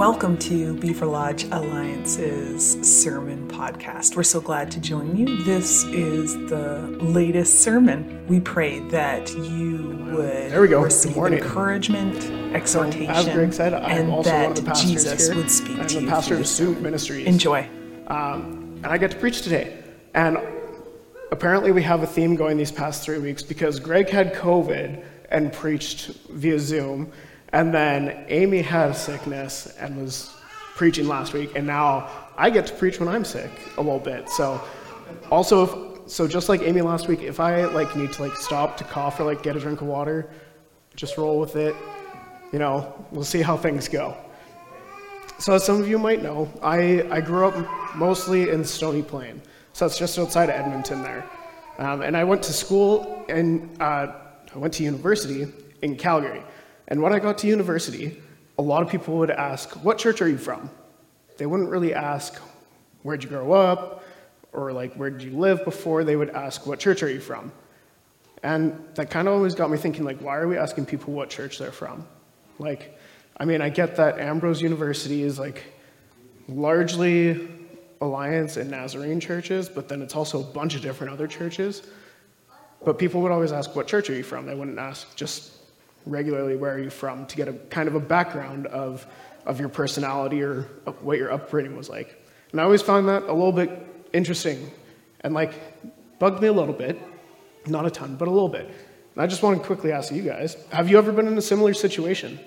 Welcome to Beaverlodge Alliance's sermon podcast. We're so glad to join you. This is the latest sermon. We pray that you would There we go. receive encouragement, exhortation, As Greg said, I'm and also that one of the pastors Jesus here. would speak I'm to the you. pastor of sermon. Ministries. Enjoy. Um, and I get to preach today. And apparently, we have a theme going these past three weeks because Greg had COVID and preached via Zoom. And then Amy had a sickness and was preaching last week. And now I get to preach when I'm sick a little bit. So, also, if, so just like Amy last week, if I like need to like stop to cough or like get a drink of water, just roll with it. You know, we'll see how things go. So as some of you might know, I, I grew up mostly in Stony Plain. So it's just outside of Edmonton there. Um, and I went to school and uh, I went to university in Calgary. And when I got to university, a lot of people would ask, what church are you from? They wouldn't really ask, where'd you grow up? Or like, where did you live before? They would ask, what church are you from? And that kind of always got me thinking, like, why are we asking people what church they're from? Like, I mean, I get that Ambrose University is like largely Alliance and Nazarene churches, but then it's also a bunch of different other churches. But people would always ask, what church are you from? They wouldn't ask just regularly, where are you from, to get a kind of a background of, of your personality or what your upbringing was like. And I always found that a little bit interesting and like bugged me a little bit. Not a ton, but a little bit. And I just want to quickly ask you guys have you ever been in a similar situation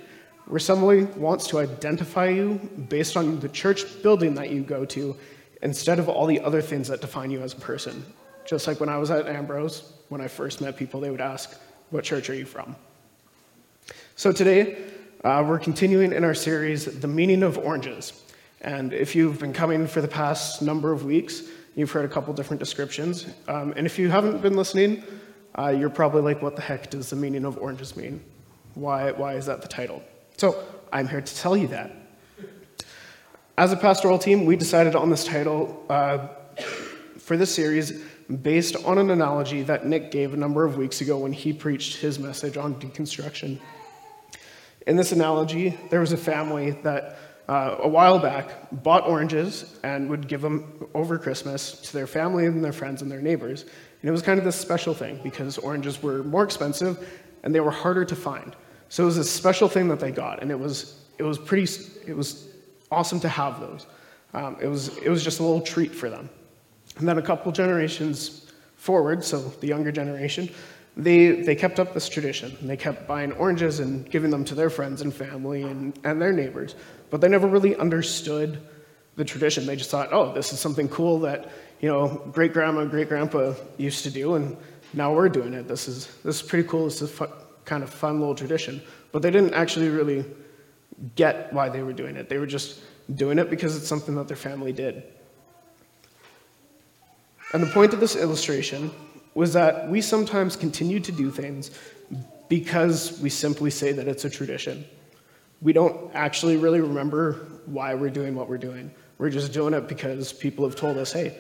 where somebody wants to identify you based on the church building that you go to instead of all the other things that define you as a person? Just like when I was at Ambrose, when I first met people, they would ask, What church are you from? So today, uh, we're continuing in our series, The Meaning of Oranges. And if you've been coming for the past number of weeks, you've heard a couple different descriptions. Um, and if you haven't been listening, uh, you're probably like, what the heck does the meaning of oranges mean? Why, why is that the title? So I'm here to tell you that. As a pastoral team, we decided on this title uh, for this series based on an analogy that Nick gave a number of weeks ago when he preached his message on deconstruction. In this analogy, there was a family that uh, a while back bought oranges and would give them over Christmas to their family and their friends and their neighbors. And it was kind of this special thing because oranges were more expensive and they were harder to find. So it was a special thing that they got, and it was it was pretty it was awesome to have those. Um, it was it was just a little treat for them. And then a couple generations forward, so the younger generation, they, they kept up this tradition. They kept buying oranges and giving them to their friends and family and, and their neighbors. But they never really understood the tradition. They just thought, oh, this is something cool that, you know, great grandma, great grandpa used to do, and now we're doing it. This is, this is pretty cool. This is a kind of fun little tradition. But they didn't actually really get why they were doing it. They were just doing it because it's something that their family did. And the point of this illustration was that we sometimes continue to do things because we simply say that it's a tradition. We don't actually really remember why we're doing what we're doing. We're just doing it because people have told us, hey,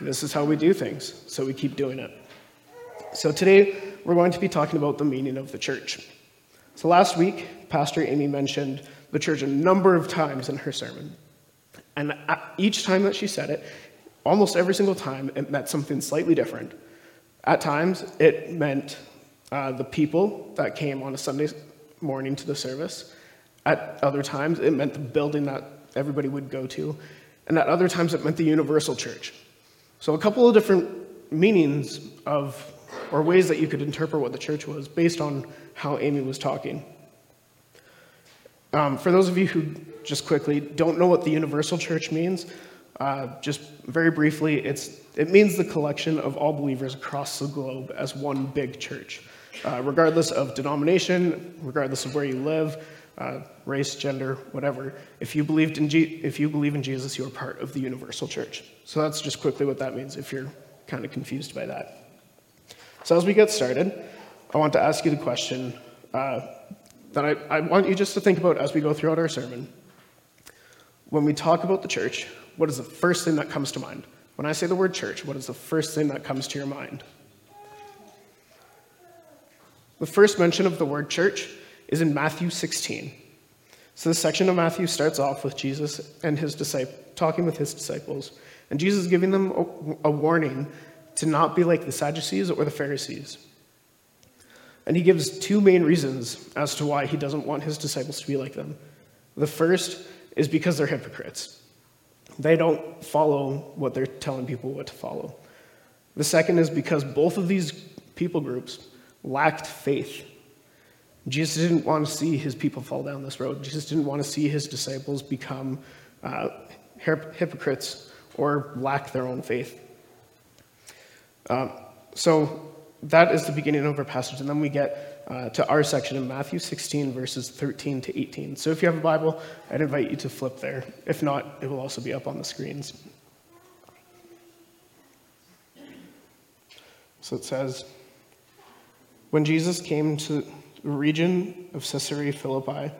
this is how we do things, so we keep doing it. So today, we're going to be talking about the meaning of the church. So last week, Pastor Amy mentioned the church a number of times in her sermon. And uh, each time that she said it, almost every single time, it meant something slightly different. At times, it meant uh, the people that came on a Sunday morning to the service. At other times, it meant the building that everybody would go to. And at other times, it meant the universal church. So, a couple of different meanings of, or ways that you could interpret what the church was based on how Amy was talking. Um, for those of you who just quickly don't know what the universal church means, uh, just very briefly, it's, it means the collection of all believers across the globe as one big church, uh, regardless of denomination, regardless of where you live, uh, race, gender, whatever. If you, believed in G- if you believe in Jesus, you are part of the universal church. So that's just quickly what that means if you're kind of confused by that. So as we get started, I want to ask you the question uh, that I, I want you just to think about as we go throughout our sermon. When we talk about the church, what is the first thing that comes to mind? When I say the word church, what is the first thing that comes to your mind? The first mention of the word church is in Matthew 16. So this section of Matthew starts off with Jesus and his disciple talking with his disciples, and Jesus giving them a, a warning to not be like the Sadducees or the Pharisees. And he gives two main reasons as to why he doesn't want his disciples to be like them. The first is because they're hypocrites. They don't follow what they're telling people what to follow. The second is because both of these people groups lacked faith. Jesus didn't want to see his people fall down this road. Jesus didn't want to see his disciples become uh, hypocrites or lack their own faith. Um, so that is the beginning of our passage, and then we get uh, to our section in Matthew 16, verses 13 to 18. So if you have a Bible, I'd invite you to flip there. If not, it will also be up on the screens. So it says, When Jesus came to the region of Caesarea Philippi,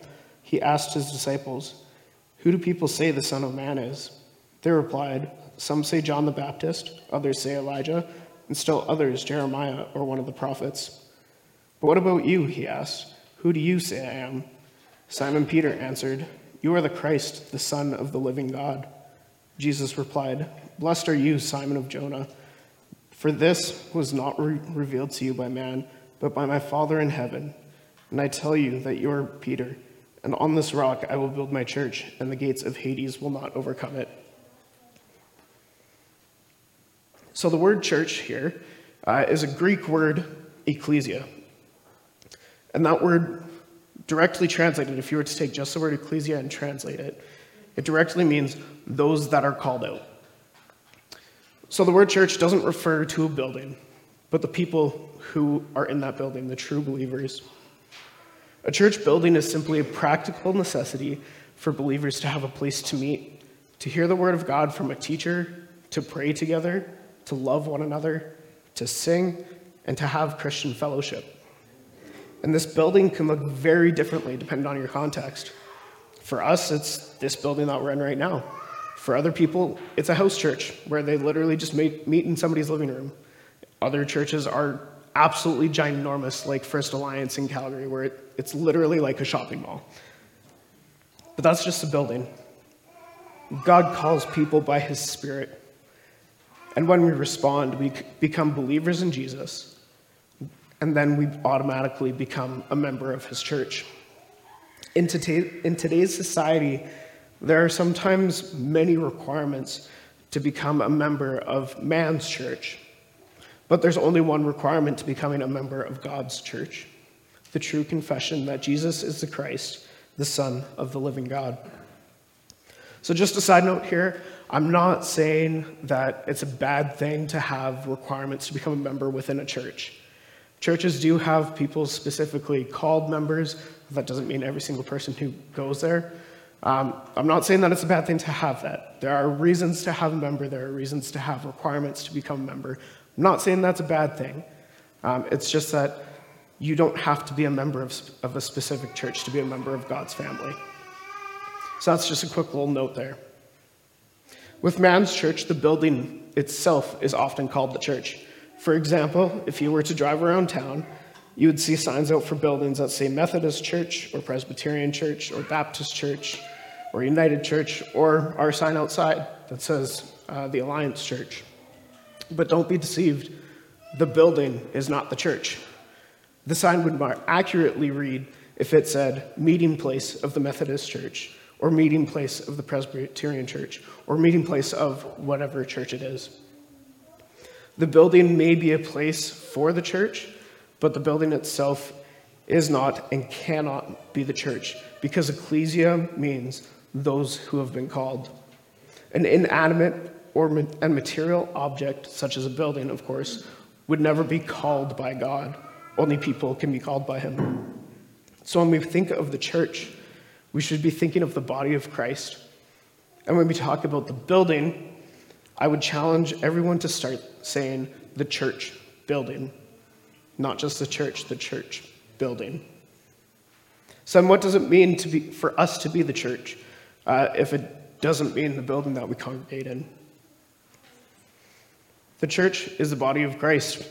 he asked his disciples, Who do people say the Son of Man is? They replied, Some say John the Baptist, others say Elijah, and still others Jeremiah or one of the prophets. But what about you? He asked. Who do you say I am? Simon Peter answered, You are the Christ, the Son of the living God. Jesus replied, Blessed are you, Simon of Jonah, for this was not re- revealed to you by man, but by my Father in heaven. And I tell you that you are Peter, and on this rock I will build my church, and the gates of Hades will not overcome it. So the word church here uh, is a Greek word, ecclesia. And that word, directly translated, if you were to take just the word ecclesia and translate it, it directly means those that are called out. So the word church doesn't refer to a building, but the people who are in that building, the true believers. A church building is simply a practical necessity for believers to have a place to meet, to hear the word of God from a teacher, to pray together, to love one another, to sing, and to have Christian fellowship. And this building can look very differently depending on your context. For us, it's this building that we're in right now. For other people, it's a house church where they literally just meet, in somebody's living room. Other churches are absolutely ginormous, like First Alliance in Calgary, where it, it's literally like a shopping mall. But that's just a building. God calls people by his Spirit and when we respond, we become believers in Jesus, and then we automatically become a member of his church. In, in today's society, there are sometimes many requirements to become a member of man's church, but there's only one requirement to becoming a member of God's church the true confession that Jesus is the Christ, the Son of the living God. So, just a side note here I'm not saying that it's a bad thing to have requirements to become a member within a church. Churches do have people specifically called members. That doesn't mean every single person who goes there. Um, I'm not saying that it's a bad thing to have that. There are reasons to have a member, there are reasons to have requirements to become a member. I'm not saying that's a bad thing. Um, it's just that you don't have to be a member of, of a specific church to be a member of God's family. So that's just a quick little note there. With man's church, the building itself is often called the church. For example, if you were to drive around town, you would see signs out for buildings that say Methodist Church or Presbyterian Church or Baptist Church or United Church or our sign outside that says uh, the Alliance Church. But don't be deceived, the building is not the church. The sign would more accurately read if it said meeting place of the Methodist Church or meeting place of the Presbyterian Church, or meeting place of whatever church it is. The building may be a place for the church, but the building itself is not and cannot be the church, because ecclesia means those who have been called. An inanimate or and material object, such as a building, of course, would never be called by God. Only people can be called by Him. So when we think of the church, we should be thinking of the body of Christ. And when we talk about the building, I would challenge everyone to start saying the church building, not just the church, the church building. So, what does it mean to be, for us to be the church uh, if it doesn't mean the building that we congregate in? The church is the body of Christ.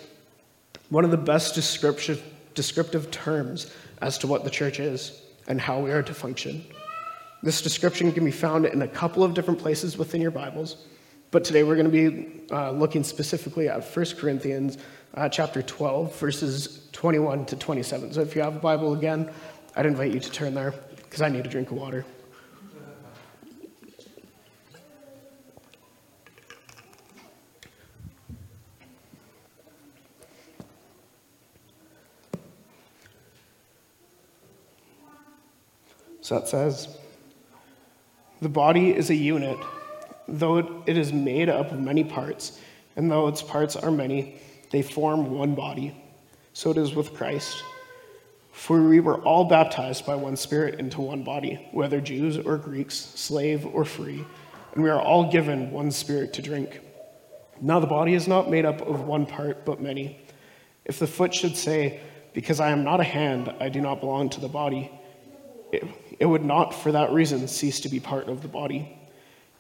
One of the best descriptive, descriptive terms as to what the church is and how we are to function. This description can be found in a couple of different places within your Bibles, but today we're going to be uh, looking specifically at 1 Corinthians uh, chapter 12, verses 21 to 27. So if you have a Bible again, I'd invite you to turn there because I need a drink of water. So it says, The body is a unit, though it is made up of many parts, and though its parts are many, they form one body. So it is with Christ. For we were all baptized by one Spirit into one body, whether Jews or Greeks, slave or free, and we are all given one Spirit to drink. Now the body is not made up of one part, but many. If the foot should say, Because I am not a hand, I do not belong to the body, it, it would not for that reason cease to be part of the body.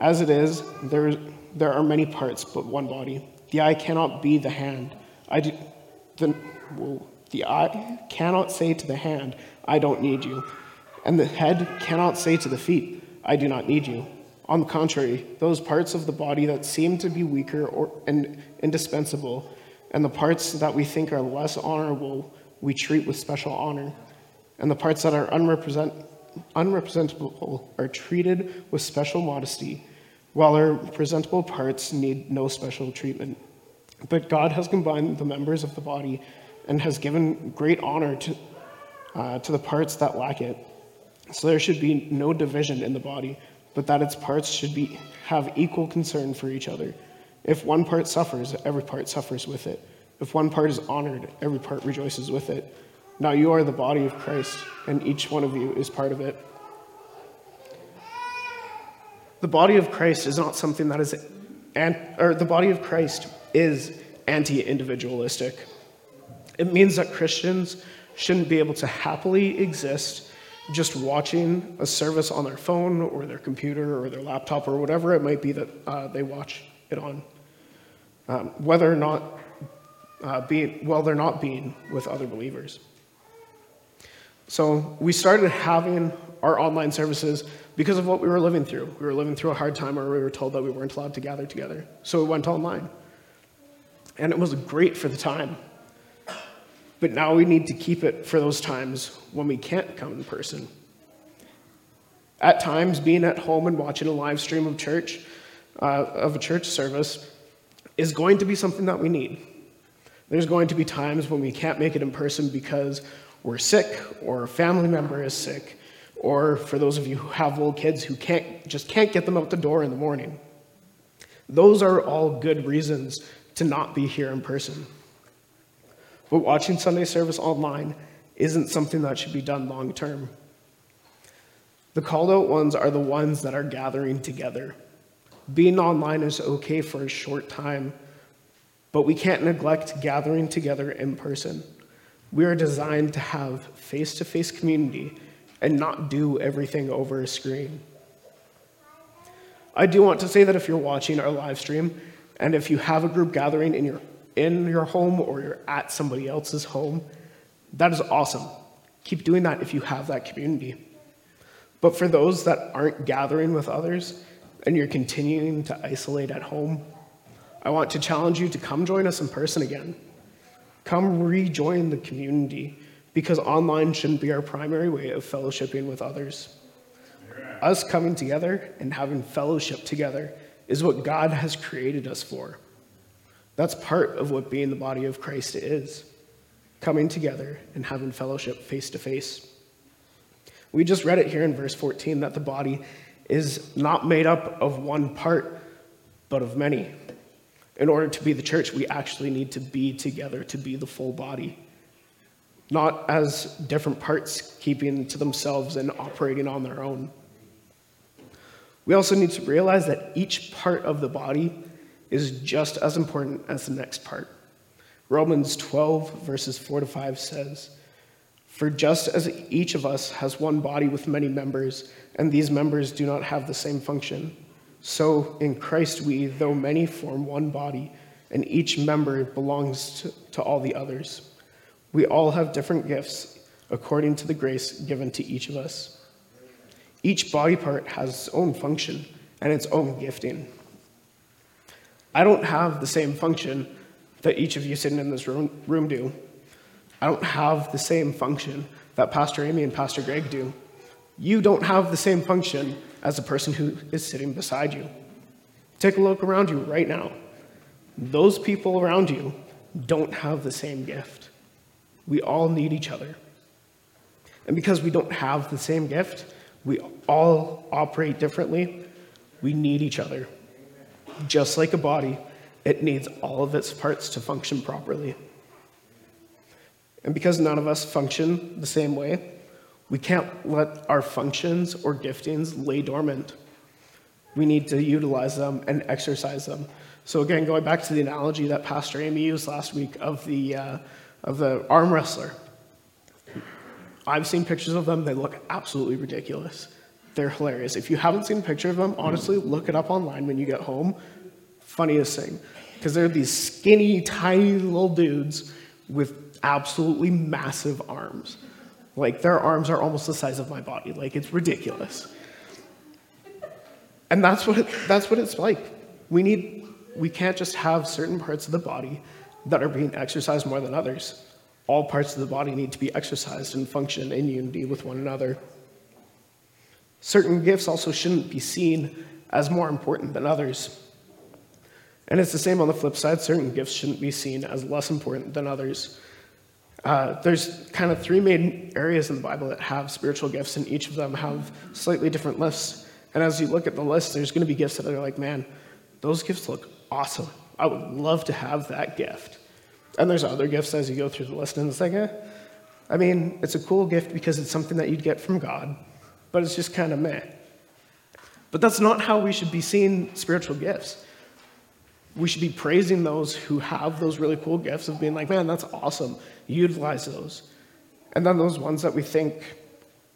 As it is, there, there are many parts, but one body. The eye cannot be the hand. I do, the, well, the eye cannot say to the hand, I don't need you. And the head cannot say to the feet, I do not need you. On the contrary, those parts of the body that seem to be weaker or, and indispensable, and the parts that we think are less honorable, we treat with special honor. And the parts that are unrepresent, unrepresentable are treated with special modesty, while our presentable parts need no special treatment. But God has combined the members of the body and has given great honor to, uh, to the parts that lack it. So there should be no division in the body, but that its parts should be, have equal concern for each other. If one part suffers, every part suffers with it. If one part is honored, every part rejoices with it. Now you are the body of Christ, and each one of you is part of it. The body of Christ is not something that is, or the body of Christ is anti individualistic. It means that Christians shouldn't be able to happily exist just watching a service on their phone or their computer or their laptop or whatever it might be that uh, they watch it on. Um, whether or not uh, being, well, they're not being with other believers. So we started having our online services because of what we were living through. We were living through a hard time where we were told that we weren't allowed to gather together. So we went online. And it was great for the time. But now we need to keep it for those times when we can't come in person. At times, being at home and watching a live stream of church, uh, of a church service, is going to be something that we need. There's going to be times when we can't make it in person because we're sick or a family member is sick, or for those of you who have little kids who can't just can't get them out the door in the morning. Those are all good reasons to not be here in person. But watching Sunday service online isn't something that should be done long term. The called out ones are the ones that are gathering together. Being online is okay for a short time, but we can't neglect gathering together in person. We are designed to have face to face community and not do everything over a screen. I do want to say that if you're watching our live stream and if you have a group gathering in your, in your home or you're at somebody else's home, that is awesome. Keep doing that if you have that community. But for those that aren't gathering with others and you're continuing to isolate at home, I want to challenge you to come join us in person again. Come rejoin the community because online shouldn't be our primary way of fellowshipping with others. Us coming together and having fellowship together is what God has created us for. That's part of what being the body of Christ is coming together and having fellowship face to face. We just read it here in verse 14 that the body is not made up of one part, but of many. In order to be the church, we actually need to be together to be the full body. Not as different parts keeping to themselves and operating on their own. We also need to realize that each part of the body is just as important as the next part. Romans 12, verses 4 to 5 says, For just as each of us has one body with many members, and these members do not have the same function, so in Christ we, though many, form one body, and each member belongs to, to all the others. We all have different gifts according to the grace given to each of us. Each body part has its own function and its own gifting. I don't have the same function that each of you sitting in this room, room do. I don't have the same function that Pastor Amy and Pastor Greg do. You don't have the same function as the person who is sitting beside you. Take a look around you right now. Those people around you don't have the same gift. We all need each other. And because we don't have the same gift, we all operate differently. We need each other. Just like a body, it needs all of its parts to function properly. And because none of us function the same way, we can't let our functions or giftings lay dormant. We need to utilize them and exercise them. So again, going back to the analogy that Pastor Amy used last week of the, uh, of the arm wrestler. I've seen pictures of them, they look absolutely ridiculous. They're hilarious. If you haven't seen a picture of them, honestly, look it up online when you get home. Funniest thing because they're these skinny, tiny little dudes with absolutely massive arms. Like, their arms are almost the size of my body. Like, it's ridiculous. And that's what, it, that's what it's like. We need, we can't just have certain parts of the body that are being exercised more than others. All parts of the body need to be exercised and function in unity with one another. Certain gifts also shouldn't be seen as more important than others. And it's the same on the flip side. Certain gifts shouldn't be seen as less important than others. Uh, there's kind of three main areas in the Bible that have spiritual gifts, and each of them have slightly different lists. And as you look at the list, there's going to be gifts that are like, man, those gifts look awesome. I would love to have that gift. And there's other gifts as you go through the list, and it's like, eh. I mean, it's a cool gift because it's something that you'd get from God, but it's just kind of meh. But that's not how we should be seeing spiritual gifts we should be praising those who have those really cool gifts of being like, man, that's awesome. Utilize those. And then those ones that we think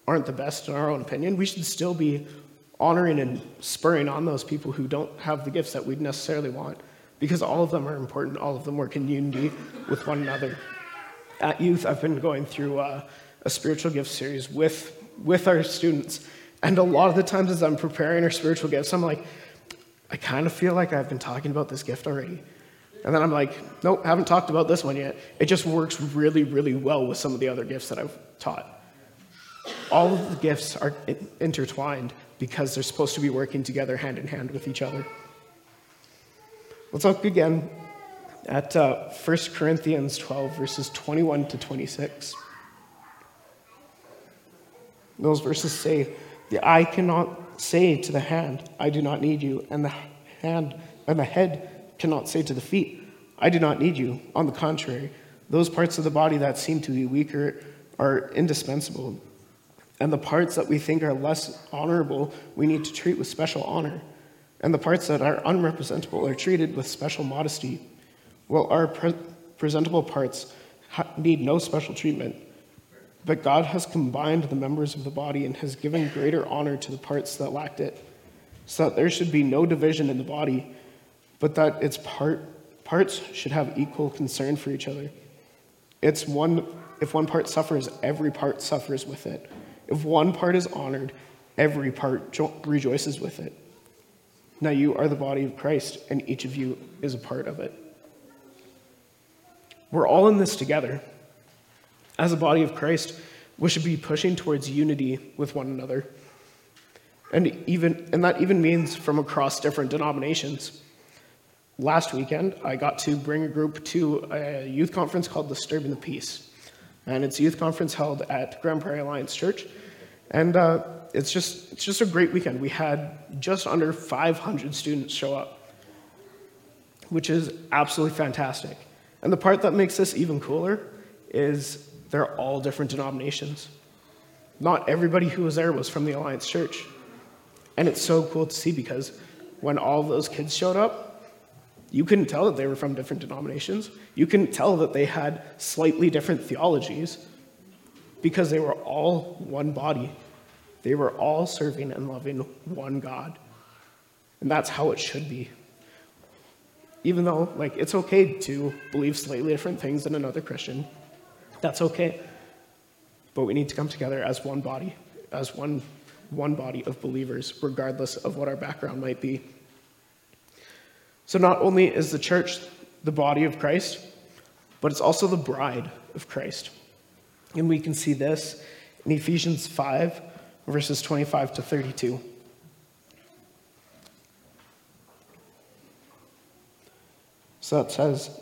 aren't the best in our own opinion, we should still be honoring and spurring on those people who don't have the gifts that we'd necessarily want because all of them are important. All of them work in unity with one another. At youth, I've been going through a, a spiritual gift series with, with our students. And a lot of the times as I'm preparing our spiritual gifts, I'm like, I kind of feel like I've been talking about this gift already. And then I'm like, nope, haven't talked about this one yet. It just works really, really well with some of the other gifts that I've taught. All of the gifts are intertwined because they're supposed to be working together hand in hand with each other. Let's look again at uh, 1 Corinthians 12, verses 21 to 26. Those verses say, The eye cannot say to the hand, I do not need you, and the hand and the head cannot say to the feet, I do not need you. On the contrary, those parts of the body that seem to be weaker are indispensable. And the parts that we think are less honorable, we need to treat with special honor. And the parts that are unrepresentable are treated with special modesty. Well, our pre- presentable parts need no special treatment but God has combined the members of the body and has given greater honor to the parts that lacked it, so that there should be no division in the body, but that its part, parts should have equal concern for each other. It's one, if one part suffers, every part suffers with it. If one part is honored, every part jo- rejoices with it. Now you are the body of Christ, and each of you is a part of it. We're all in this together. As a body of Christ, we should be pushing towards unity with one another. And, even, and that even means from across different denominations. Last weekend, I got to bring a group to a youth conference called Disturbing the Peace. And it's a youth conference held at Grande Prairie Alliance Church. And uh, it's, just, it's just a great weekend. We had just under 500 students show up, which is absolutely fantastic. And the part that makes this even cooler is they're all different denominations. Not everybody who was there was from the Alliance Church. And it's so cool to see because when all those kids showed up, you couldn't tell that they were from different denominations. You couldn't tell that they had slightly different theologies because they were all one body. They were all serving and loving one God. And that's how it should be. Even though, like, it's okay to believe slightly different things than another Christian, that's okay. But we need to come together as one body, as one, one body of believers, regardless of what our background might be. So, not only is the church the body of Christ, but it's also the bride of Christ. And we can see this in Ephesians 5, verses 25 to 32. So it says,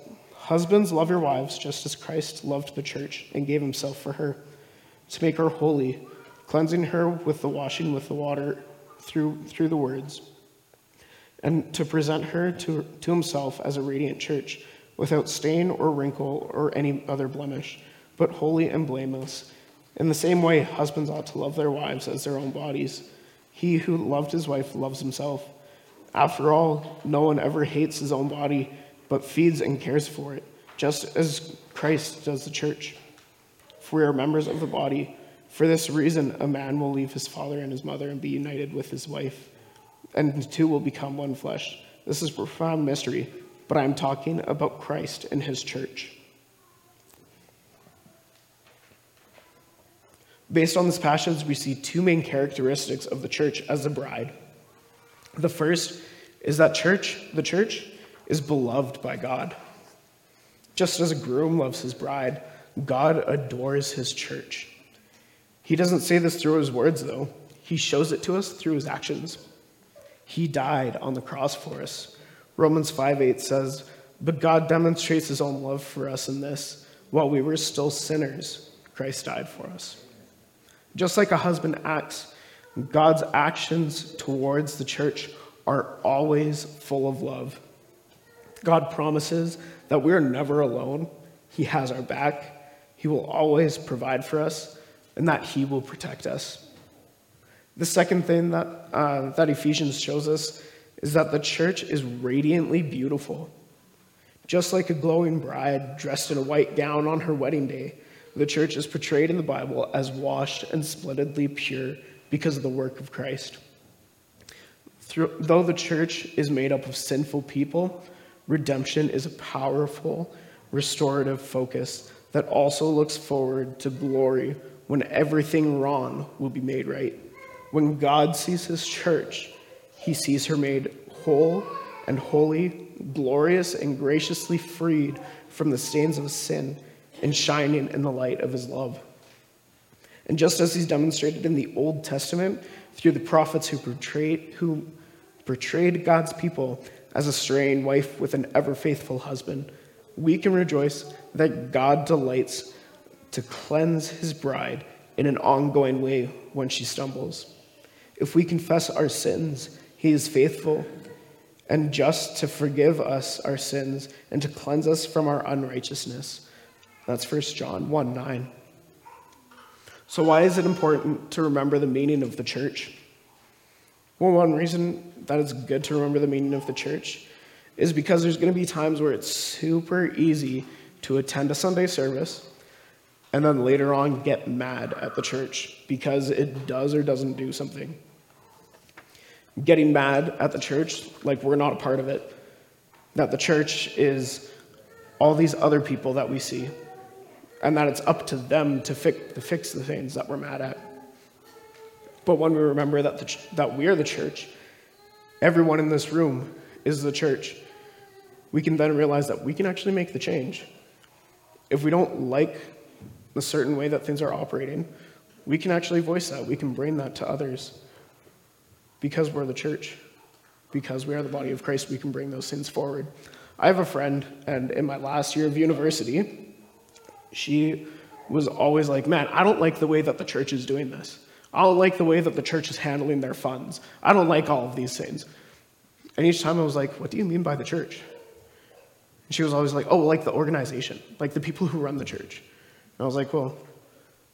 Husbands, love your wives just as Christ loved the church and gave himself for her, to make her holy, cleansing her with the washing with the water through, through the words, and to present her to, to himself as a radiant church, without stain or wrinkle or any other blemish, but holy and blameless. In the same way, husbands ought to love their wives as their own bodies. He who loved his wife loves himself. After all, no one ever hates his own body but feeds and cares for it, just as Christ does the church. For we are members of the body. For this reason, a man will leave his father and his mother and be united with his wife, and the two will become one flesh. This is profound mystery, but I am talking about Christ and his church. Based on this passage, we see two main characteristics of the church as a bride. The first is that church, the church, is beloved by God. Just as a groom loves his bride, God adores his church. He doesn't say this through his words, though. He shows it to us through his actions. He died on the cross for us. Romans 5 8 says, But God demonstrates his own love for us in this while we were still sinners, Christ died for us. Just like a husband acts, God's actions towards the church are always full of love. God promises that we're never alone. He has our back. He will always provide for us, and that He will protect us. The second thing that, uh, that Ephesians shows us is that the church is radiantly beautiful. Just like a glowing bride dressed in a white gown on her wedding day, the church is portrayed in the Bible as washed and splendidly pure because of the work of Christ. Through, though the church is made up of sinful people, redemption is a powerful, restorative focus that also looks forward to glory when everything wrong will be made right. When God sees his church, he sees her made whole and holy, glorious and graciously freed from the stains of sin and shining in the light of his love. And just as he's demonstrated in the Old Testament through the prophets who portrayed, who portrayed God's people as a straying wife with an ever faithful husband, we can rejoice that God delights to cleanse his bride in an ongoing way when she stumbles. If we confess our sins, he is faithful and just to forgive us our sins and to cleanse us from our unrighteousness. That's 1 John 1 9. So, why is it important to remember the meaning of the church? Well, one reason that it's good to remember the meaning of the church is because there's going to be times where it's super easy to attend a Sunday service and then later on get mad at the church because it does or doesn't do something. Getting mad at the church, like we're not a part of it, that the church is all these other people that we see, and that it's up to them to fix, to fix the things that we're mad at. But when we remember that, the, that we are the church, everyone in this room is the church, we can then realize that we can actually make the change. If we don't like the certain way that things are operating, we can actually voice that. We can bring that to others. Because we're the church, because we are the body of Christ, we can bring those things forward. I have a friend, and in my last year of university, she was always like, Man, I don't like the way that the church is doing this. I don't like the way that the church is handling their funds. I don't like all of these things. And each time I was like, What do you mean by the church? And she was always like, Oh, like the organization, like the people who run the church. And I was like, Well,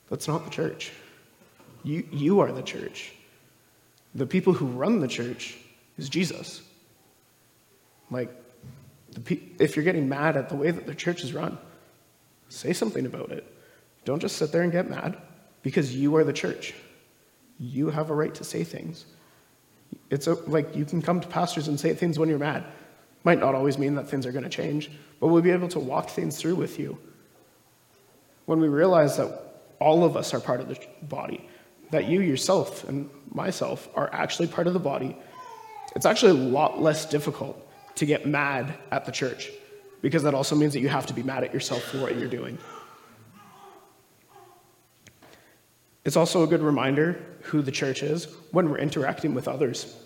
that's not the church. You, you are the church. The people who run the church is Jesus. Like, pe- if you're getting mad at the way that the church is run, say something about it. Don't just sit there and get mad because you are the church. You have a right to say things. It's a, like you can come to pastors and say things when you're mad. Might not always mean that things are going to change, but we'll be able to walk things through with you. When we realize that all of us are part of the body, that you yourself and myself are actually part of the body, it's actually a lot less difficult to get mad at the church because that also means that you have to be mad at yourself for what you're doing. It's also a good reminder who the church is when we're interacting with others.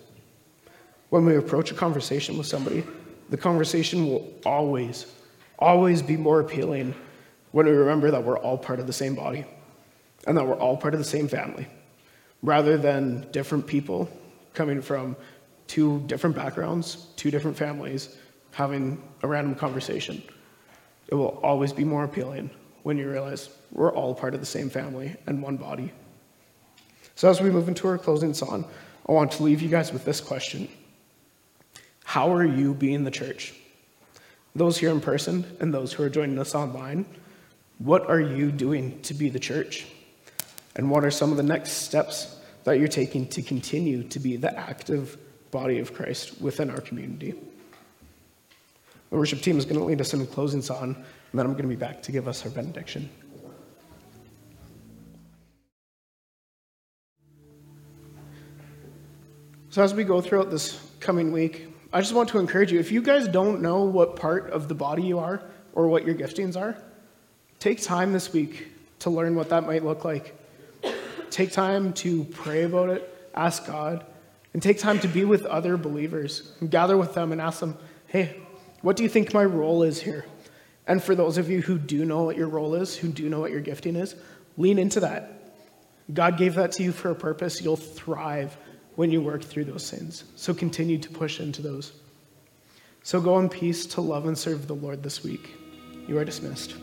When we approach a conversation with somebody, the conversation will always, always be more appealing when we remember that we're all part of the same body and that we're all part of the same family, rather than different people coming from two different backgrounds, two different families, having a random conversation. It will always be more appealing when you realize we're all part of the same family and one body. So, as we move into our closing song, I want to leave you guys with this question How are you being the church? Those here in person and those who are joining us online, what are you doing to be the church? And what are some of the next steps that you're taking to continue to be the active body of Christ within our community? The worship team is going to lead us in a closing song, and then I'm going to be back to give us our benediction. So, as we go throughout this coming week, I just want to encourage you if you guys don't know what part of the body you are or what your giftings are, take time this week to learn what that might look like. Take time to pray about it, ask God, and take time to be with other believers. Gather with them and ask them, hey, what do you think my role is here? And for those of you who do know what your role is, who do know what your gifting is, lean into that. God gave that to you for a purpose. You'll thrive when you work through those sins. So continue to push into those. So go in peace to love and serve the Lord this week. You are dismissed.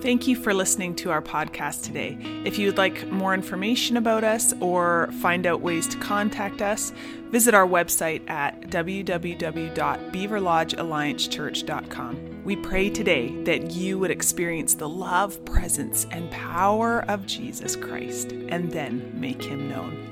Thank you for listening to our podcast today. If you'd like more information about us or find out ways to contact us, visit our website at www.beaverlodgealliancechurch.com. We pray today that you would experience the love, presence, and power of Jesus Christ and then make him known.